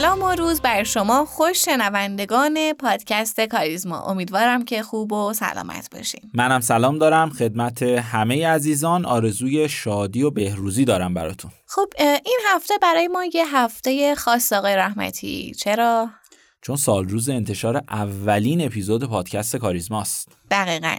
سلام و روز بر شما خوش شنوندگان پادکست کاریزما. امیدوارم که خوب و سلامت باشین. منم سلام دارم خدمت همه عزیزان آرزوی شادی و بهروزی دارم براتون. خب این هفته برای ما یه هفته خاص آقای رحمتی. چرا؟ چون سال روز انتشار اولین اپیزود پادکست کاریزماست. دقیقا.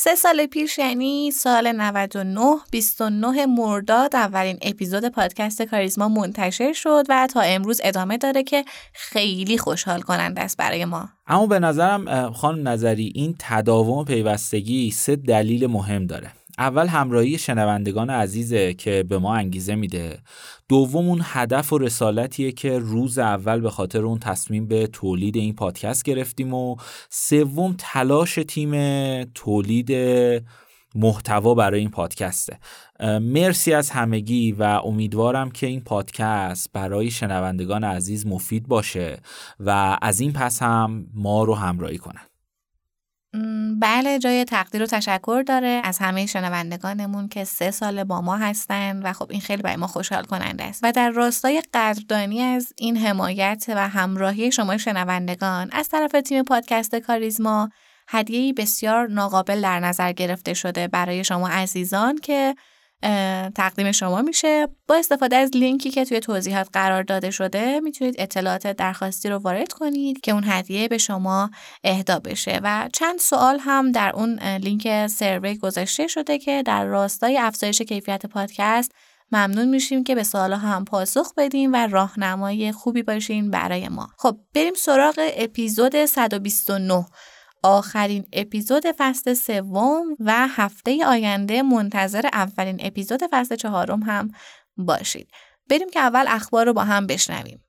سه سال پیش یعنی سال 99 29 مرداد اولین اپیزود پادکست کاریزما منتشر شد و تا امروز ادامه داره که خیلی خوشحال کننده است برای ما. اما به نظرم خانم نظری این تداوم پیوستگی سه دلیل مهم داره. اول همراهی شنوندگان عزیزه که به ما انگیزه میده. دوم اون هدف و رسالتیه که روز اول به خاطر اون تصمیم به تولید این پادکست گرفتیم و سوم تلاش تیم تولید محتوا برای این پادکسته. مرسی از همگی و امیدوارم که این پادکست برای شنوندگان عزیز مفید باشه و از این پس هم ما رو همراهی کنن بله جای تقدیر و تشکر داره از همه شنوندگانمون که سه سال با ما هستن و خب این خیلی برای ما خوشحال کننده است. و در راستای قدردانی از این حمایت و همراهی شما شنوندگان از طرف تیم پادکست کاریزما هدیه‌ای بسیار ناقابل در نظر گرفته شده برای شما عزیزان که تقدیم شما میشه. با استفاده از لینکی که توی توضیحات قرار داده شده می‌تونید اطلاعات درخواستی رو وارد کنید که اون هدیه به شما اهدا بشه. و چند سوال هم در اون لینک سروی گذاشته شده که در راستای افزایش کیفیت پادکست ممنون میشیم که به سوال هم پاسخ بدیم و راهنمایی خوبی باشین برای ما. خب بریم سراغ اپیزود 129 آخرین اپیزود فصل سوم و هفته آینده منتظر اولین اپیزود فصل چهارم هم باشید. بریم که اول اخبار رو با هم بشنویم.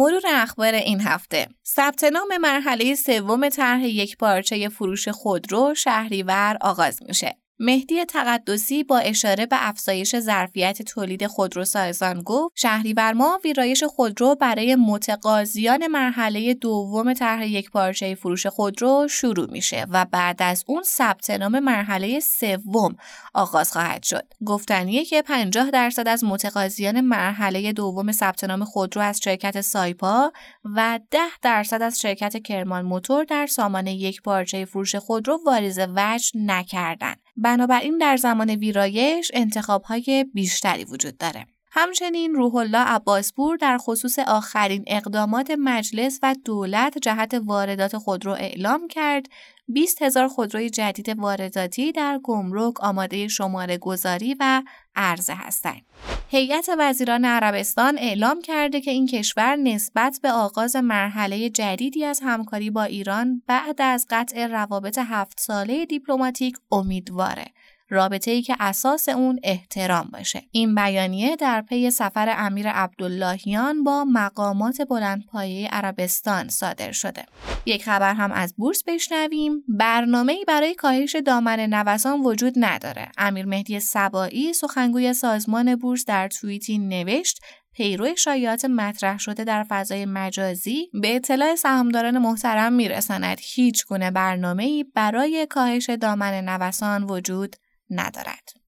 مرور اخبار این هفته ثبت نام مرحله سوم طرح یک پارچه فروش خودرو شهریور آغاز میشه. مهدی تقدسی با اشاره به افزایش ظرفیت تولید خودروسازان گفت شهریور ما ویرایش خودرو برای متقاضیان مرحله دوم طرح یک پارچه فروش خودرو شروع میشه و بعد از اون ثبت نام مرحله سوم آغاز خواهد شد. گفتنیه که 50 درصد از متقاضیان مرحله دوم ثبت نام خودرو از شرکت سایپا و 10 درصد از شرکت کرمان موتور در سامان یک پارچه فروش خودرو واریز وجه نکردند. بنابراین در زمان ویرایش انتخابهای بیشتری وجود داره. همچنین روح الله عباسپور در خصوص آخرین اقدامات مجلس و دولت جهت واردات خودرو اعلام کرد 20 هزار خودروی جدید وارداتی در گمرک آماده شماره گذاری و عرضه هستند. هیئت وزیران عربستان اعلام کرده که این کشور نسبت به آغاز مرحله جدیدی از همکاری با ایران بعد از قطع روابط هفت ساله دیپلماتیک امیدواره. رابطه ای که اساس اون احترام باشه. این بیانیه در پی سفر امیر عبداللهیان با مقامات بلندپایه عربستان صادر شده. یک خبر هم از بورس بشنویم. برنامه ای برای کاهش دامن نوسان وجود نداره. امیر مهدی سبایی سخنگوی سازمان بورس در توییتی نوشت پیرو شایعات مطرح شده در فضای مجازی به اطلاع سهامداران محترم میرساند. هیچ گونه برنامه‌ای برای کاهش دامن نوسان وجود ندارد.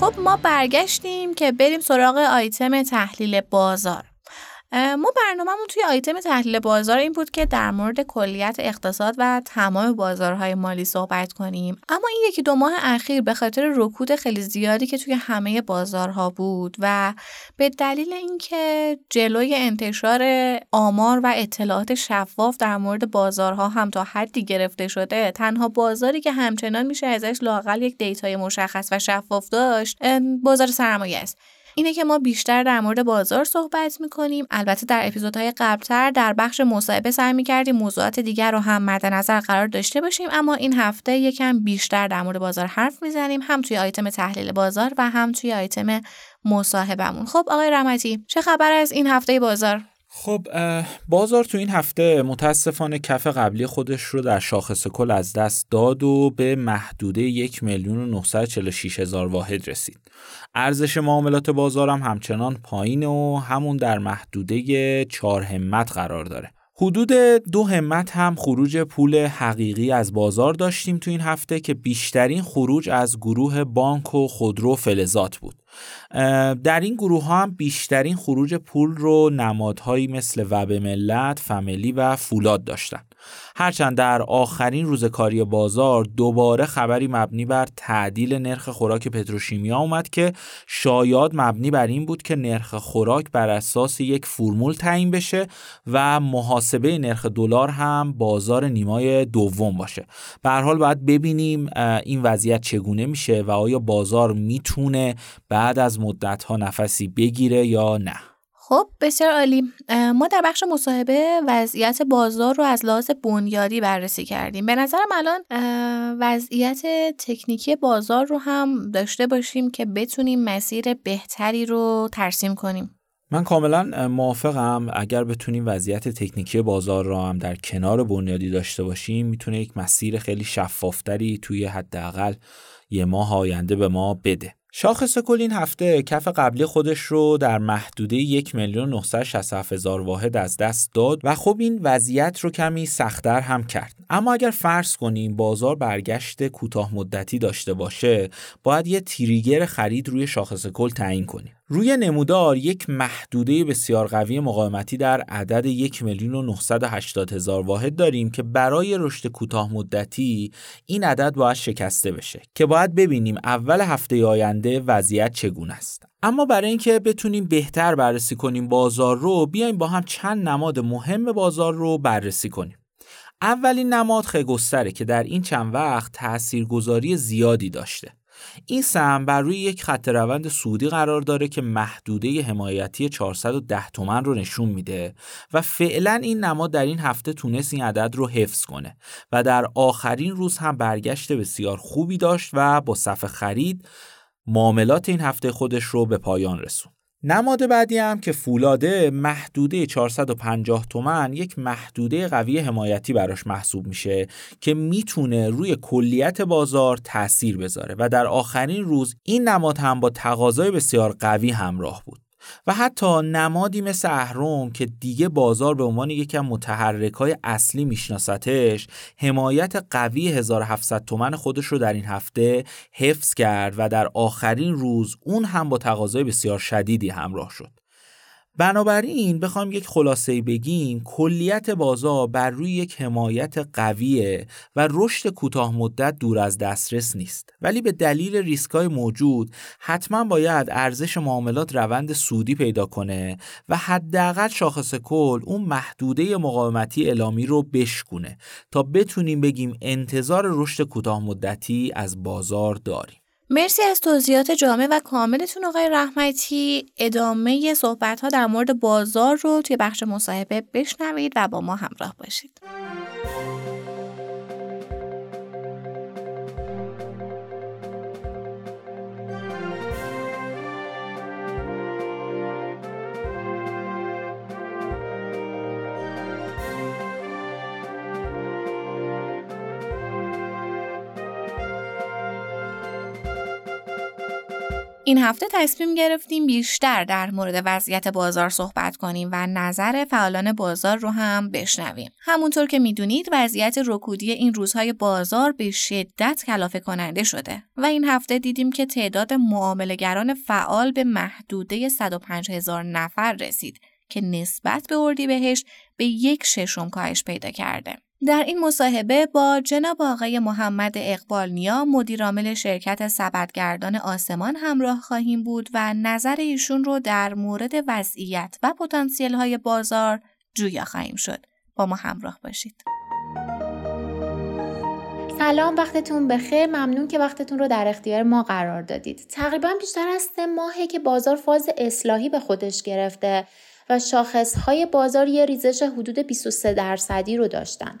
خب ما برگشتیم که بریم سراغ آیتم تحلیل بازار. ما برنامهمون توی آیتم تحلیل بازار این بود که در مورد کلیت اقتصاد و تمام بازارهای مالی صحبت کنیم. اما این یکی دو ماه اخیر به خاطر رکود خیلی زیادی که توی همه بازارها بود و به دلیل اینکه جلوی انتشار آمار و اطلاعات شفاف در مورد بازارها هم تا حدی گرفته شده تنها بازاری که همچنان میشه ازش لاقل یک دیتای مشخص و شفاف داشت بازار سرمایه است. اینه که ما بیشتر در مورد بازار صحبت می‌کنیم. البته در اپیزودهای قبلتر در بخش مصاحبه سعی می‌کردیم موضوعات دیگر رو هم مد نظر قرار داشته باشیم اما این هفته یکم بیشتر در مورد بازار حرف می‌زنیم هم توی آیتم تحلیل بازار و هم توی آیتم مصاحبهمون. خب آقای رحمتی چه خبر از این هفته بازار؟ خب بازار تو این هفته متاسفانه کف قبلی خودش رو در شاخص کل از دست داد و به محدوده یک میلیون و هزار واحد رسید. ارزش معاملات بازار هم همچنان پایین و همون در محدوده چهار همت قرار داره. حدود دو همت هم خروج پول حقیقی از بازار داشتیم تو این هفته که بیشترین خروج از گروه بانک و خودرو فلزات بود. در این گروه ها هم بیشترین خروج پول رو نمادهایی مثل وب ملت، فملی و فولاد داشتن. هرچند در آخرین روز کاری بازار دوباره خبری مبنی بر تعدیل نرخ خوراک پتروشیمیا اومد که شاید مبنی بر این بود که نرخ خوراک بر اساس یک فرمول تعیین بشه و محاسبه نرخ دلار هم بازار نیمای دوم باشه. به حال باید ببینیم این وضعیت چگونه میشه و آیا بازار می‌تونه بعد از مدت ها نفسی بگیره یا نه. خب بسیار عالی. ما در بخش مصاحبه وضعیت بازار رو از لحاظ بنیادی بررسی کردیم. به نظرم الان وضعیت تکنیکی بازار رو هم داشته باشیم که بتونیم مسیر بهتری رو ترسیم کنیم. من کاملا موافقم. اگر بتونیم وضعیت تکنیکی بازار رو هم در کنار بنیادی داشته باشیم می‌تونه یک مسیر خیلی شفافتری توی حداقل یه ماه آینده به ما بده. شاخص کل این هفته کف قبلی خودش رو در محدوده یک میلیون هزار واحد از دست داد و خب این وضعیت رو کمی سختتر هم کرد. اما اگر فرض کنیم بازار برگشت کوتاه مدتی داشته باشه باید یه تریگر خرید روی شاخص کل تعیین کنیم. روی نمودار یک محدوده بسیار قوی مقاومتی در عدد یک میلیون و هزار واحد داریم که برای رشد کوتاه مدتی این عدد باید شکسته بشه. که باید ببینیم اول هفته آینده وضعیت چگونه است. اما برای اینکه بتونیم بهتر بررسی کنیم بازار رو بیایم با هم چند نماد مهم بازار رو بررسی کنیم. اولین نماد خگستره که در این چند وقت تاثیرگذاری زیادی داشته. این سهم بر روی یک خط روند سودی قرار داره که محدوده حمایتی 410 تومن رو نشون میده و فعلا این نماد در این هفته تونست این عدد رو حفظ کنه و در آخرین روز هم برگشت بسیار خوبی داشت و با صف خرید معاملات این هفته خودش رو به پایان رسون. نماد بعدی هم که فولاده محدوده 450 تومن یک محدوده قوی حمایتی براش محسوب میشه که می‌تونه روی کلیت بازار تاثیر بذاره. و در آخرین روز این نماد هم با تقاضای بسیار قوی همراه بود. و حتی نمادی مثل اهرم که دیگه بازار به عنوان یکی از متحرک های اصلی میشناستش حمایت قوی 1700 تومن خودش رو در این هفته حفظ کرد و در آخرین روز اون هم با تقاضای بسیار شدیدی همراه شد. بنابراین بخوام یک خلاصه بگیم کلیت بازار بر روی یک حمایت قویه و رشد کوتاه مدت دور از دسترس نیست. ولی به دلیل ریسکای موجود حتما باید ارزش معاملات روند سودی پیدا کنه و حداقل شاخص کل اون محدوده مقاومتی اعلامی رو بشکونه تا بتونیم بگیم انتظار رشد کوتاه مدتی از بازار داریم. مرسی از توضیحات جامع و کاملتون آقای رحمتی. ادامه صحبت ها در مورد بازار رو توی بخش مصاحبه بشنوید و با ما همراه باشید. این هفته تصمیم گرفتیم بیشتر در مورد وضعیت بازار صحبت کنیم و نظر فعالان بازار رو هم بشنویم. همونطور که می‌دونید وضعیت رکودی این روزهای بازار به شدت کلافه کننده شده و این هفته دیدیم که تعداد معاملهگران فعال به محدوده 105 هزار نفر رسید که نسبت به اردیبهشت به یک ششم کاهش پیدا کرده. در این مصاحبه با جناب آقای محمد اقبال نیا مدیرعامل شرکت سبدگردان آسمان همراه خواهیم بود و نظر ایشون رو در مورد وضعیت و پتانسیل های بازار جویا خواهیم شد. با ما همراه باشید. سلام وقتتون بخیر ممنون که وقتتون رو در اختیار ما قرار دادید تقریبا بیشتر از سه ماهه که بازار فاز اصلاحی به خودش گرفته و شاخصهای بازار یه ریزش حدود 23 درصدی رو داشتن.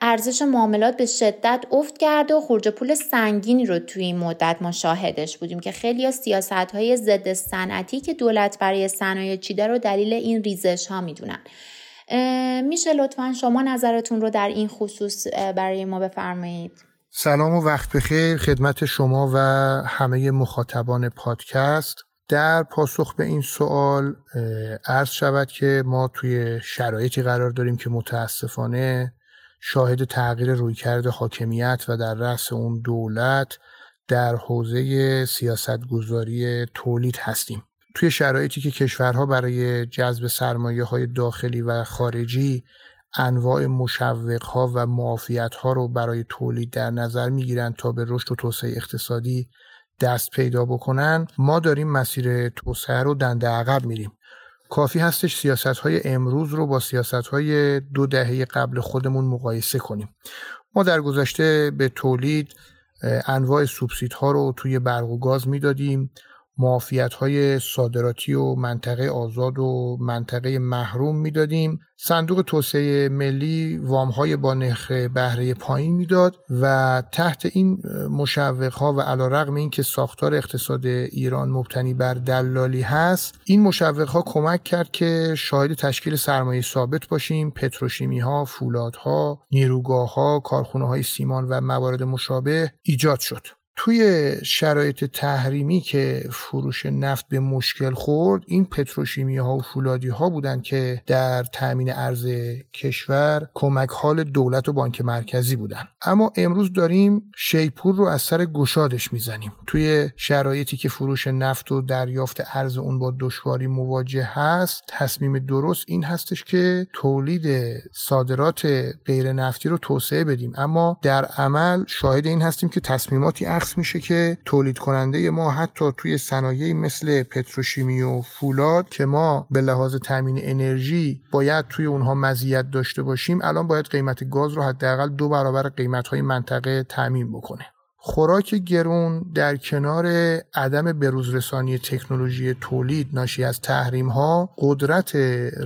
ارزش معاملات به شدت افت کرده و خرج پول سنگینی رو توی این مدت ما شاهدش بودیم که خیلی از سیاست های ضد صنعتی که دولت برای صنایع چیده رو دلیل این ریزش ها می‌دونن. میشه لطفا شما نظرتون رو در این خصوص برای ما بفرمایید سلام و وقت بخیر خدمت شما و همه مخاطبان پادکست در پاسخ به این سوال عرض شود که ما توی شرایطی قرار داریم که متاسفانه شاهد تغییر رویکرد حاکمیت و در رأس اون دولت در حوزه سیاستگذاری تولید هستیم. توی شرایطی که کشورها برای جذب سرمایه های داخلی و خارجی انواع مشوق ها و معافیت ها رو برای تولید در نظر می‌گیرند تا به رشد و توسعه اقتصادی دست پیدا بکنن ما داریم مسیر توسعه رو دنده عقب میریم. کافی هستش سیاست های امروز رو با سیاست های دو دهه قبل خودمون مقایسه کنیم. ما در گذشته به تولید انواع سوبسید ها رو توی برق و گاز می‌دادیم. معافیت های صادراتی و منطقه آزاد و منطقه محروم می‌دادیم. صندوق توسعه ملی وام های با نرخ بهره پایین می‌داد و تحت این مشوق ها و علا رقم این که ساختار اقتصاد ایران مبتنی بر دلالی هست این مشوق ها کمک کرد که شاهد تشکیل سرمایه ثابت باشیم. پتروشیمی ها فولادها نیروگاه ها کارخونه های سیمان و موارد مشابه ایجاد شد. توی شرایط تحریمی که فروش نفت به مشکل خورد این پتروشیمی ها و فولادی ها بودن که در تامین ارز کشور کمک حال دولت و بانک مرکزی بودن. اما امروز داریم شیپور رو از سر گشادش می‌زنیم. توی شرایطی که فروش نفت و دریافت ارز اون با دشواری مواجه هست تصمیم درست این هستش که تولید صادرات غیر نفتی رو توسعه بدیم. اما در عمل شاهد این هستیم که تصمیماتی میشه که تولید کننده ما حتی توی صنایعی مثل پتروشیمی و فولاد که ما به لحاظ تامین انرژی باید توی اونها مزیت داشته باشیم الان باید قیمت گاز رو حداقل دو برابر قیمت های منطقه تعمین بکنه. خوراک گرون در کنار عدم بروزرسانی تکنولوژی تولید ناشی از تحریم ها قدرت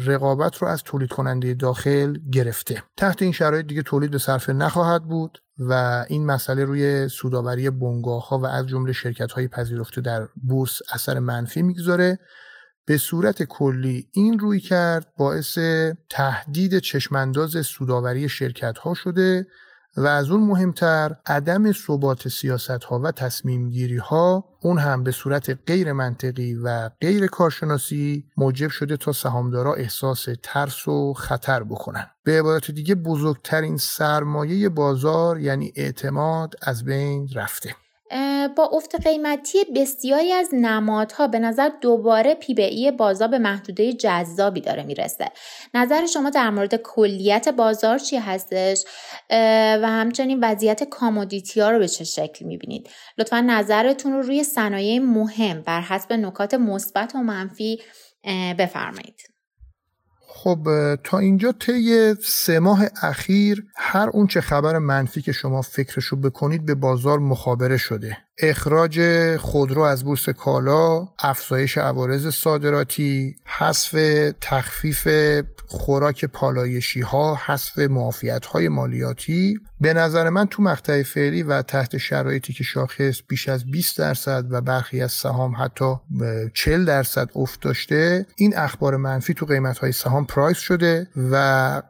رقابت رو از تولید کننده داخل گرفته. تحت این شرایط دیگه تولید به صرفه نخواهد بود و این مسئله روی سوداوری بنگاه ها و از جمله شرکت های پذیرفته در بورس اثر منفی می‌گذاره. به صورت کلی این روی کرد باعث تهدید چشمانداز سوداوری شرکت ها شده و از اون مهمتر عدم ثبات سیاست ها و تصمیم گیری ها اون هم به صورت غیر منطقی و غیر کارشناسی موجب شده تا سهامدارا احساس ترس و خطر بکنن. به عبارت دیگه بزرگترین سرمایه بازار یعنی اعتماد از بین رفته. با افت قیمتی بسیاری از نمادها به نظر دوباره پی بازار به محدوده جذابی داره می‌رسه. نظر شما در مورد کلیت بازار چی هستش؟ و همچنین وضعیت کامودیتی ها رو به چه شکل می‌بینید؟ لطفا نظرتون رو روی صنایع مهم بر حسب نکات مثبت و منفی بفرمایید. خب تا اینجا طی سه ماه اخیر هر اون چه خبر منفی که شما فکرشو بکنید به بازار مخابره شده. اخراج خودرو از بورس کالا افزایش عوارض صادراتی حذف تخفیف خوراک پالایشی ها حذف معافیت های مالیاتی به نظر من تو مقطع فعلی و تحت شرایطی که شاخص بیش از 20 درصد و برخی از سهام حتی 40 درصد افت داشته این اخبار منفی تو قیمت های سهام price شده و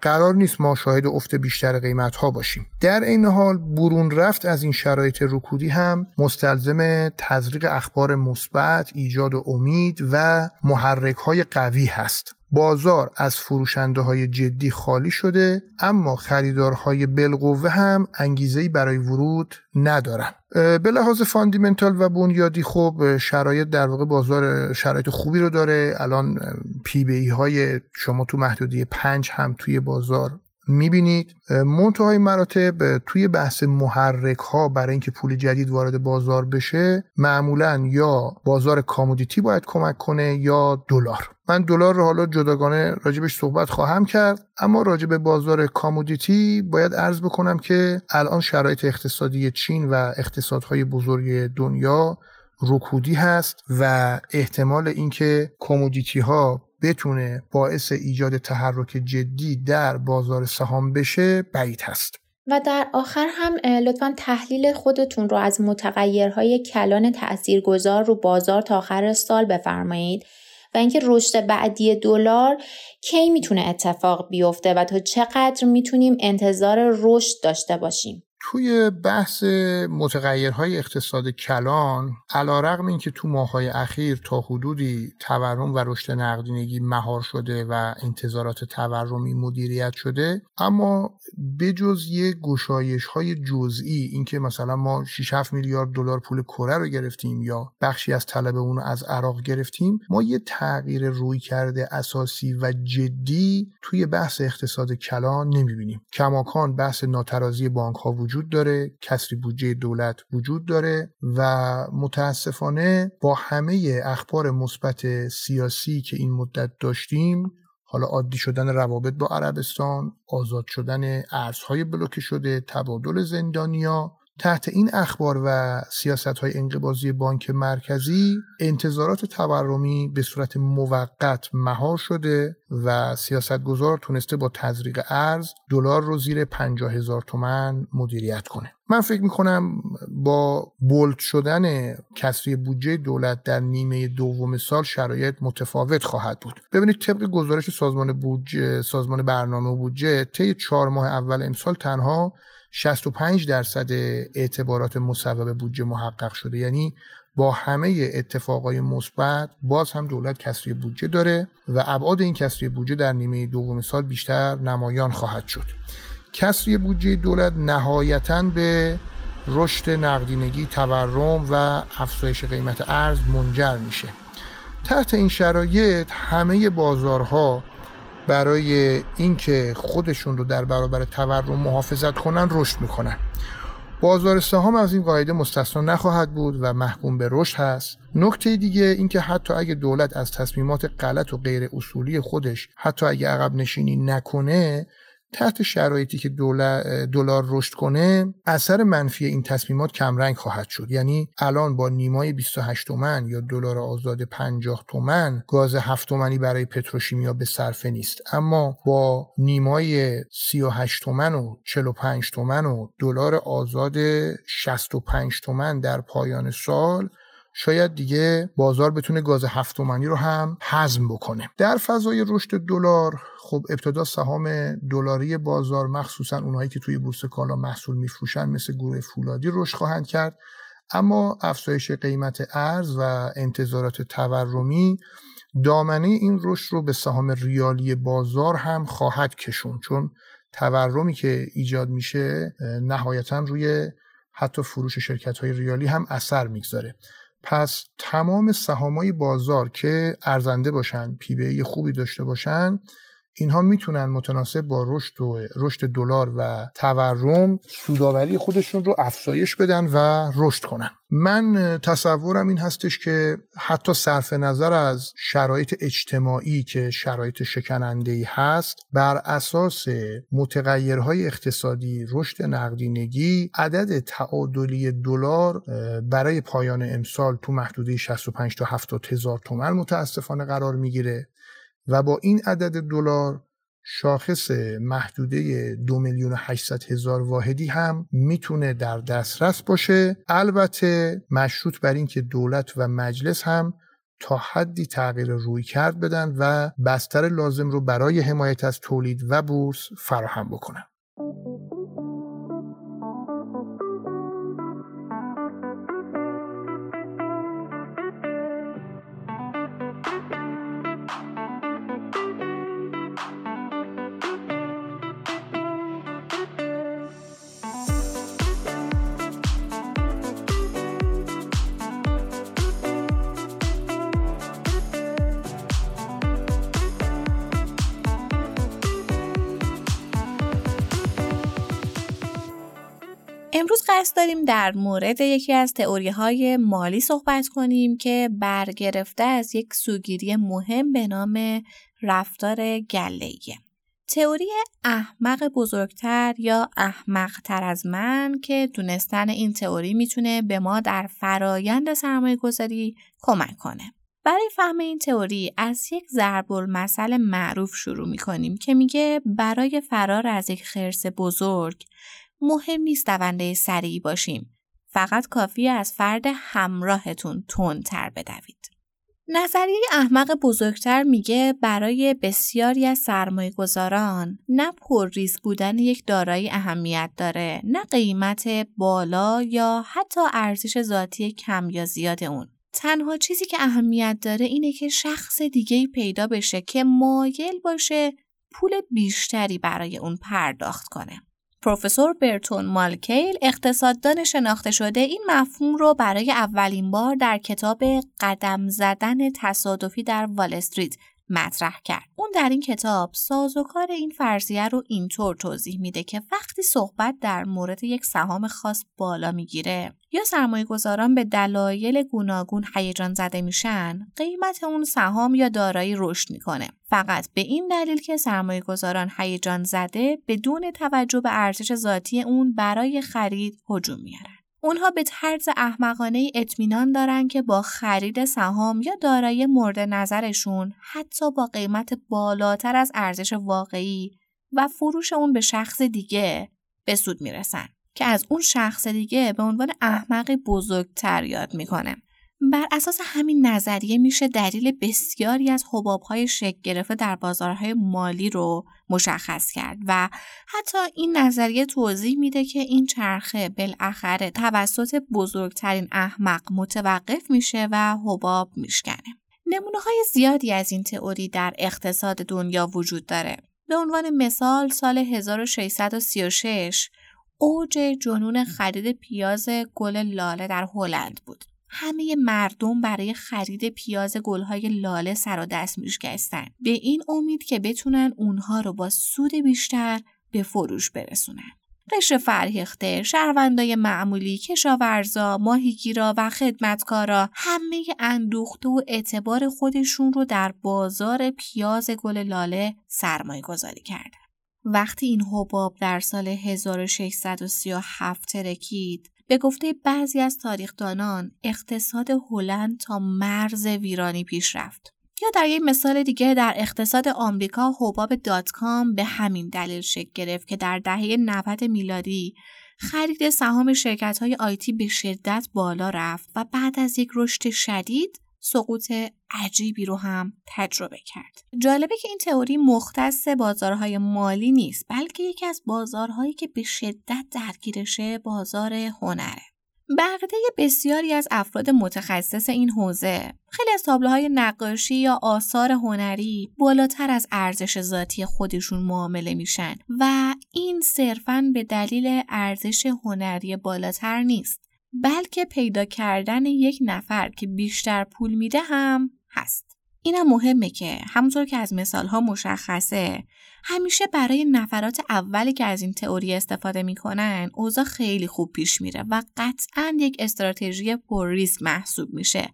قرار نیست ما شاهد افت بیشتر قیمت ها باشیم در این حال برون رفت از این شرایط رکودی هم مستلزم تزریق اخبار مثبت، ایجاد امید و محرک های قوی هست. بازار از فروشنده های جدی خالی شده اما خریدارهای بالقوه هم انگیزه برای ورود ندارن. به لحاظ fundamental و بنیادی خب شرایط در واقع بازار شرایط خوبی رو داره. الان P/E های شما تو محدوده‌ی پنج هم توی بازار می‌بینید منتها مراتب توی بحث محرک ها برای اینکه پول جدید وارد بازار بشه معمولا یا بازار commodity باید کمک کنه یا دلار. من دلار رو حالا جداگانه راجبش صحبت خواهم کرد اما راجب بازار commodity باید عرض بکنم که الان شرایط اقتصادی چین و اقتصادهای بزرگ دنیا رکودی هست و احتمال اینکه کامودیتی ها بتونه باعث ایجاد تحرک جدی در بازار سهام بشه بعید هست. و در آخر هم لطفا تحلیل خودتون رو از متغیرهای کلان تاثیرگذار رو بازار تا آخر سال بفرمایید و اینکه رشد بعدی دلار کی می‌تونه اتفاق بیفته و تا چقدر می‌تونیم انتظار رشد داشته باشیم. توی بحث متغیرهای اقتصاد کلان علا رقم این که تو ماهای اخیر تا حدودی تورم و رشد نقدینگی مهار شده و انتظارات تورمی مدیریت شده اما بجز یه گشایش های جزئی اینکه مثلا ما 6 7 میلیارد دلار پول کره رو گرفتیم یا بخشی از طلب اون از عراق گرفتیم ما یه تغییر روی کرده اساسی و جدی توی بحث اقتصاد کلان نمی‌بینیم. کماکان بحث ناترازی بانک ها وجود وجود داره کسری بودجه دولت وجود داره و متاسفانه با همه اخبار مثبت سیاسی که این مدت داشتیم حالا عادی شدن روابط با عربستان آزاد شدن ارزهای بلوکه شده تبادل زندانیا تحت این اخبار و سیاست های انقباضی بانک مرکزی انتظارات تورمی به صورت موقت مهار شده و سیاستگزار تونسته با تزریق ارز دلار رو زیر 50 هزار تومن مدیریت کنه. من فکر می‌کنم با بولد شدن کسری بودجه دولت در نیمه دوم سال شرایط متفاوت خواهد بود. ببینید طبق گزارش سازمان بودجه سازمان برنامه بودجه طی چهار ماه اول امسال تنها 65 درصد اعتبارات مصوب بودجه محقق شده. یعنی با همه اتفاقای مثبت باز هم دولت کسری بودجه داره و ابعاد این کسری بودجه در نیمه دوم سال بیشتر نمایان خواهد شد. کسری بودجه دولت نهایتا به رشد نقدینگی تورم و افزایش قیمت ارز منجر میشه. تحت این شرایط همه بازارها برای اینکه خودشون رو در برابر تورم محافظت کنن رشد می‌کنن. بازار سهام از این قاعده مستثنا نخواهد بود و محکوم به رشد هست. نکته دیگه اینکه حتی اگه دولت از تصمیمات غلط و غیر اصولی خودش حتی اگه عقب نشینی نکنه تحت شرایطی که دلار رشد کنه اثر منفی این تصمیمات کمرنگ خواهد شد. یعنی الان با نیمای 28 تومن یا دلار آزاد 50 تومن گاز 7 تومنی برای پتروشیمیا به صرفه نیست. اما با نیمای 38 تومن و 45 تومن و دلار آزاد 65 تومن در پایان سال شاید دیگه بازار بتونه گاز هفتمانی رو هم حزم بکنه. در فضای رشد دلار خب ابتدا سهام دلاری بازار مخصوصا اونهایی که توی بورس کالا محصول میفروشن مثل گروه فولادی رشد خواهند کرد. اما افزایش قیمت ارز و انتظارات تورمی دامنه این رشد رو به سهام ریالی بازار هم خواهد کشون چون تورمی که ایجاد میشه نهایتا روی حتی فروش شرکت های ریالی هم اثر می‌گذاره. پس تمام سهامای بازار که ارزنده باشن پی خوبی داشته باشن اینها می‌تونن متناسب با رشد و رشد دلار و تورم سوداوری خودشون رو افزایش بدن و رشد کنن. من تصورم این هستش که حتی صرف نظر از شرایط اجتماعی که شرایط شکننده ای هست بر اساس متغیرهای اقتصادی رشد نقدینگی عدد تعادلی دلار برای پایان امسال تو محدوده 65 تا 70 هزار تومن متاسفانه قرار می‌گیره. و با این عدد دلار شاخص محدوده دو میلیون و هزار واحدی هم می‌تونه در دسترس باشه. البته مشروط بر اینکه دولت و مجلس هم تا حدی تغییر روی کرد بدن و بستر لازم رو برای حمایت از تولید و بورس فراهم بکنن. امروز قصد داریم در مورد یکی از تئوری های مالی صحبت کنیم که برگرفته از یک سوگیری مهم به نام رفتار گلهیه. تئوری احمق بزرگتر یا احمق تر از من که دونستن این تئوری می‌تونه به ما در فرایند سرمایه گذاری کمک کنه. برای فهم این تئوری از یک ضرب المثل معروف شروع می‌کنیم که میگه برای فرار از یک خرس بزرگ مهم نیست دونده سریعی باشیم. فقط کافی از فرد همراهتون تندتر بدوید. نظریه احمق بزرگتر میگه برای بسیاری از سرمایه گذاران نه پر ریسک بودن یک دارایی اهمیت داره نه قیمت بالا یا حتی ارزش ذاتی کم یا زیاد اون. تنها چیزی که اهمیت داره اینه که شخص دیگه پیدا بشه که مایل باشه پول بیشتری برای اون پرداخت کنه. پروفسور برتون مالکیل اقتصاددان شناخته شده این مفهوم رو برای اولین بار در کتاب قدم زدن تصادفی در وال استریت مطرح کرد. اون در این کتاب سازوکار این فرضیه رو اینطور توضیح میده که وقتی صحبت در مورد یک سهام خاص بالا می‌گیره یا سرمایه گذاران به دلایل گوناگون هیجان زده میشن قیمت اون سهام یا دارایی رشد می‌کنه فقط به این دلیل که سرمایه گذاران هیجان زده بدون توجه به ارزش ذاتی اون برای خرید هجوم میارن اونها به طرز احمقانه اطمینان دارن که با خرید سهام یا دارایی مورد نظرشون حتی با قیمت بالاتر از ارزش واقعی و فروش اون به شخص دیگه به سود می‌رسن که از اون شخص دیگه به عنوان احمق بزرگتر یاد می‌کنه. بر اساس همین نظریه میشه دلیل بسیاری از حبابهای شکل گرفته در بازارهای مالی رو مشخص کرد و حتی این نظریه توضیح میده که این چرخه بالاخره توسط بزرگترین احمق متوقف میشه و حباب میشکنه. نمونه های زیادی از این تئوری در اقتصاد دنیا وجود داره. به عنوان مثال سال 1636 اوج جنون خرید پیاز گل لاله در هلند بود. همه مردم برای خرید پیاز گلهای لاله سر و دست میشکستن به این امید که بتونن اونها رو با سود بیشتر به فروش برسونن. قشر فرهیخته، شهروندای معمولی، کشاورزا، ماهیگیرا و خدمتکارا همه اندوخته و اعتبار خودشون رو در بازار پیاز گل لاله سرمایه گذاری کردن. وقتی این حباب در سال 1637 ترکید به گفته بعضی از تاریخدانان اقتصاد هلند تا مرز ویرانی پیش رفت. یا در یک مثال دیگه در اقتصاد آمریکا حباب دات کام به همین دلیل شکل گرفت که در دهه 90 میلادی خرید سهام شرکت های آیتی به شدت بالا رفت و بعد از یک رشد شدید سقوط عجیبی رو هم تجربه کرد. جالبه که این تئوری مختص بازارهای مالی نیست بلکه یکی از بازارهایی که به شدت درگیرشه بازار هنره. بقیده بسیاری از افراد متخصص این حوزه خیلی از تابلوهای نقاشی یا آثار هنری بالاتر از ارزش ذاتی خودشون معامله میشن و این صرفاً به دلیل ارزش هنری بالاتر نیست بلکه پیدا کردن یک نفر که بیشتر پول میده هم هست. اینم مهمه که همونطور که از مثال ها مشخصه همیشه برای نفرات اولی که از این تئوری استفاده می‌کنن اوضاع خیلی خوب پیش میره و قطعا یک استراتژی پر ریسک محسوب میشه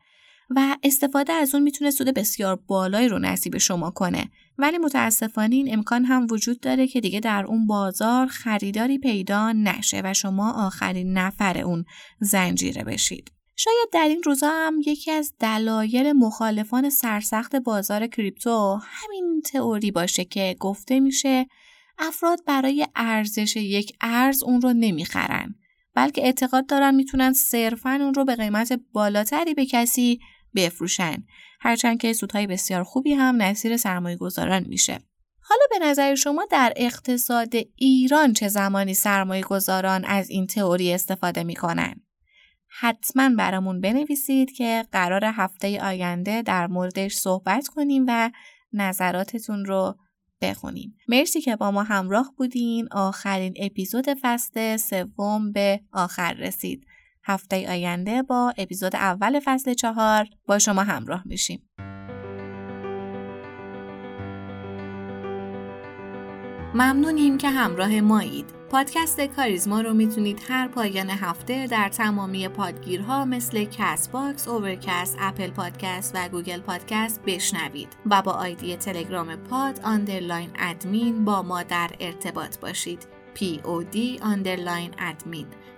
و استفاده از اون می‌تونه سود بسیار بالایی رو نصیب شما کنه ولی متاسفانه این امکان هم وجود داره که دیگه در اون بازار خریداری پیدا نشه و شما آخرین نفر اون زنجیره بشید. شاید در این روزا هم یکی از دلایل مخالفان سرسخت بازار کریپتو همین تئوری باشه که گفته میشه افراد برای ارزش یک ارز اون رو نمی‌خرن بلکه اعتقاد دارن می‌تونن صرفا اون رو به قیمت بالاتری به کسی بفروشن هرچند که سودهای بسیار خوبی هم نصیر سرمایه گذاران میشه حالا به نظر شما در اقتصاد ایران چه زمانی سرمایه گذاران از این تئوری استفاده می‌کنن؟ حتما برامون بنویسید که قرار هفته آینده در موردش صحبت کنیم و نظراتتون رو بخونیم. مرسی که با ما همراه بودین. آخرین اپیزود فصل سوم به آخر رسید. هفته آینده با اپیزود اول فصل چهار با شما همراه میشیم. ممنونیم که همراه مایید. پادکست کاریزما رو می‌تونید هر پایان هفته در تمامی پادگیرها مثل کس باکس، اوورکست، اپل پادکست و گوگل پادکست بشنوید و با آیدی تلگرام pod underline admin با ما در ارتباط باشید. POD آندرلاین ادمین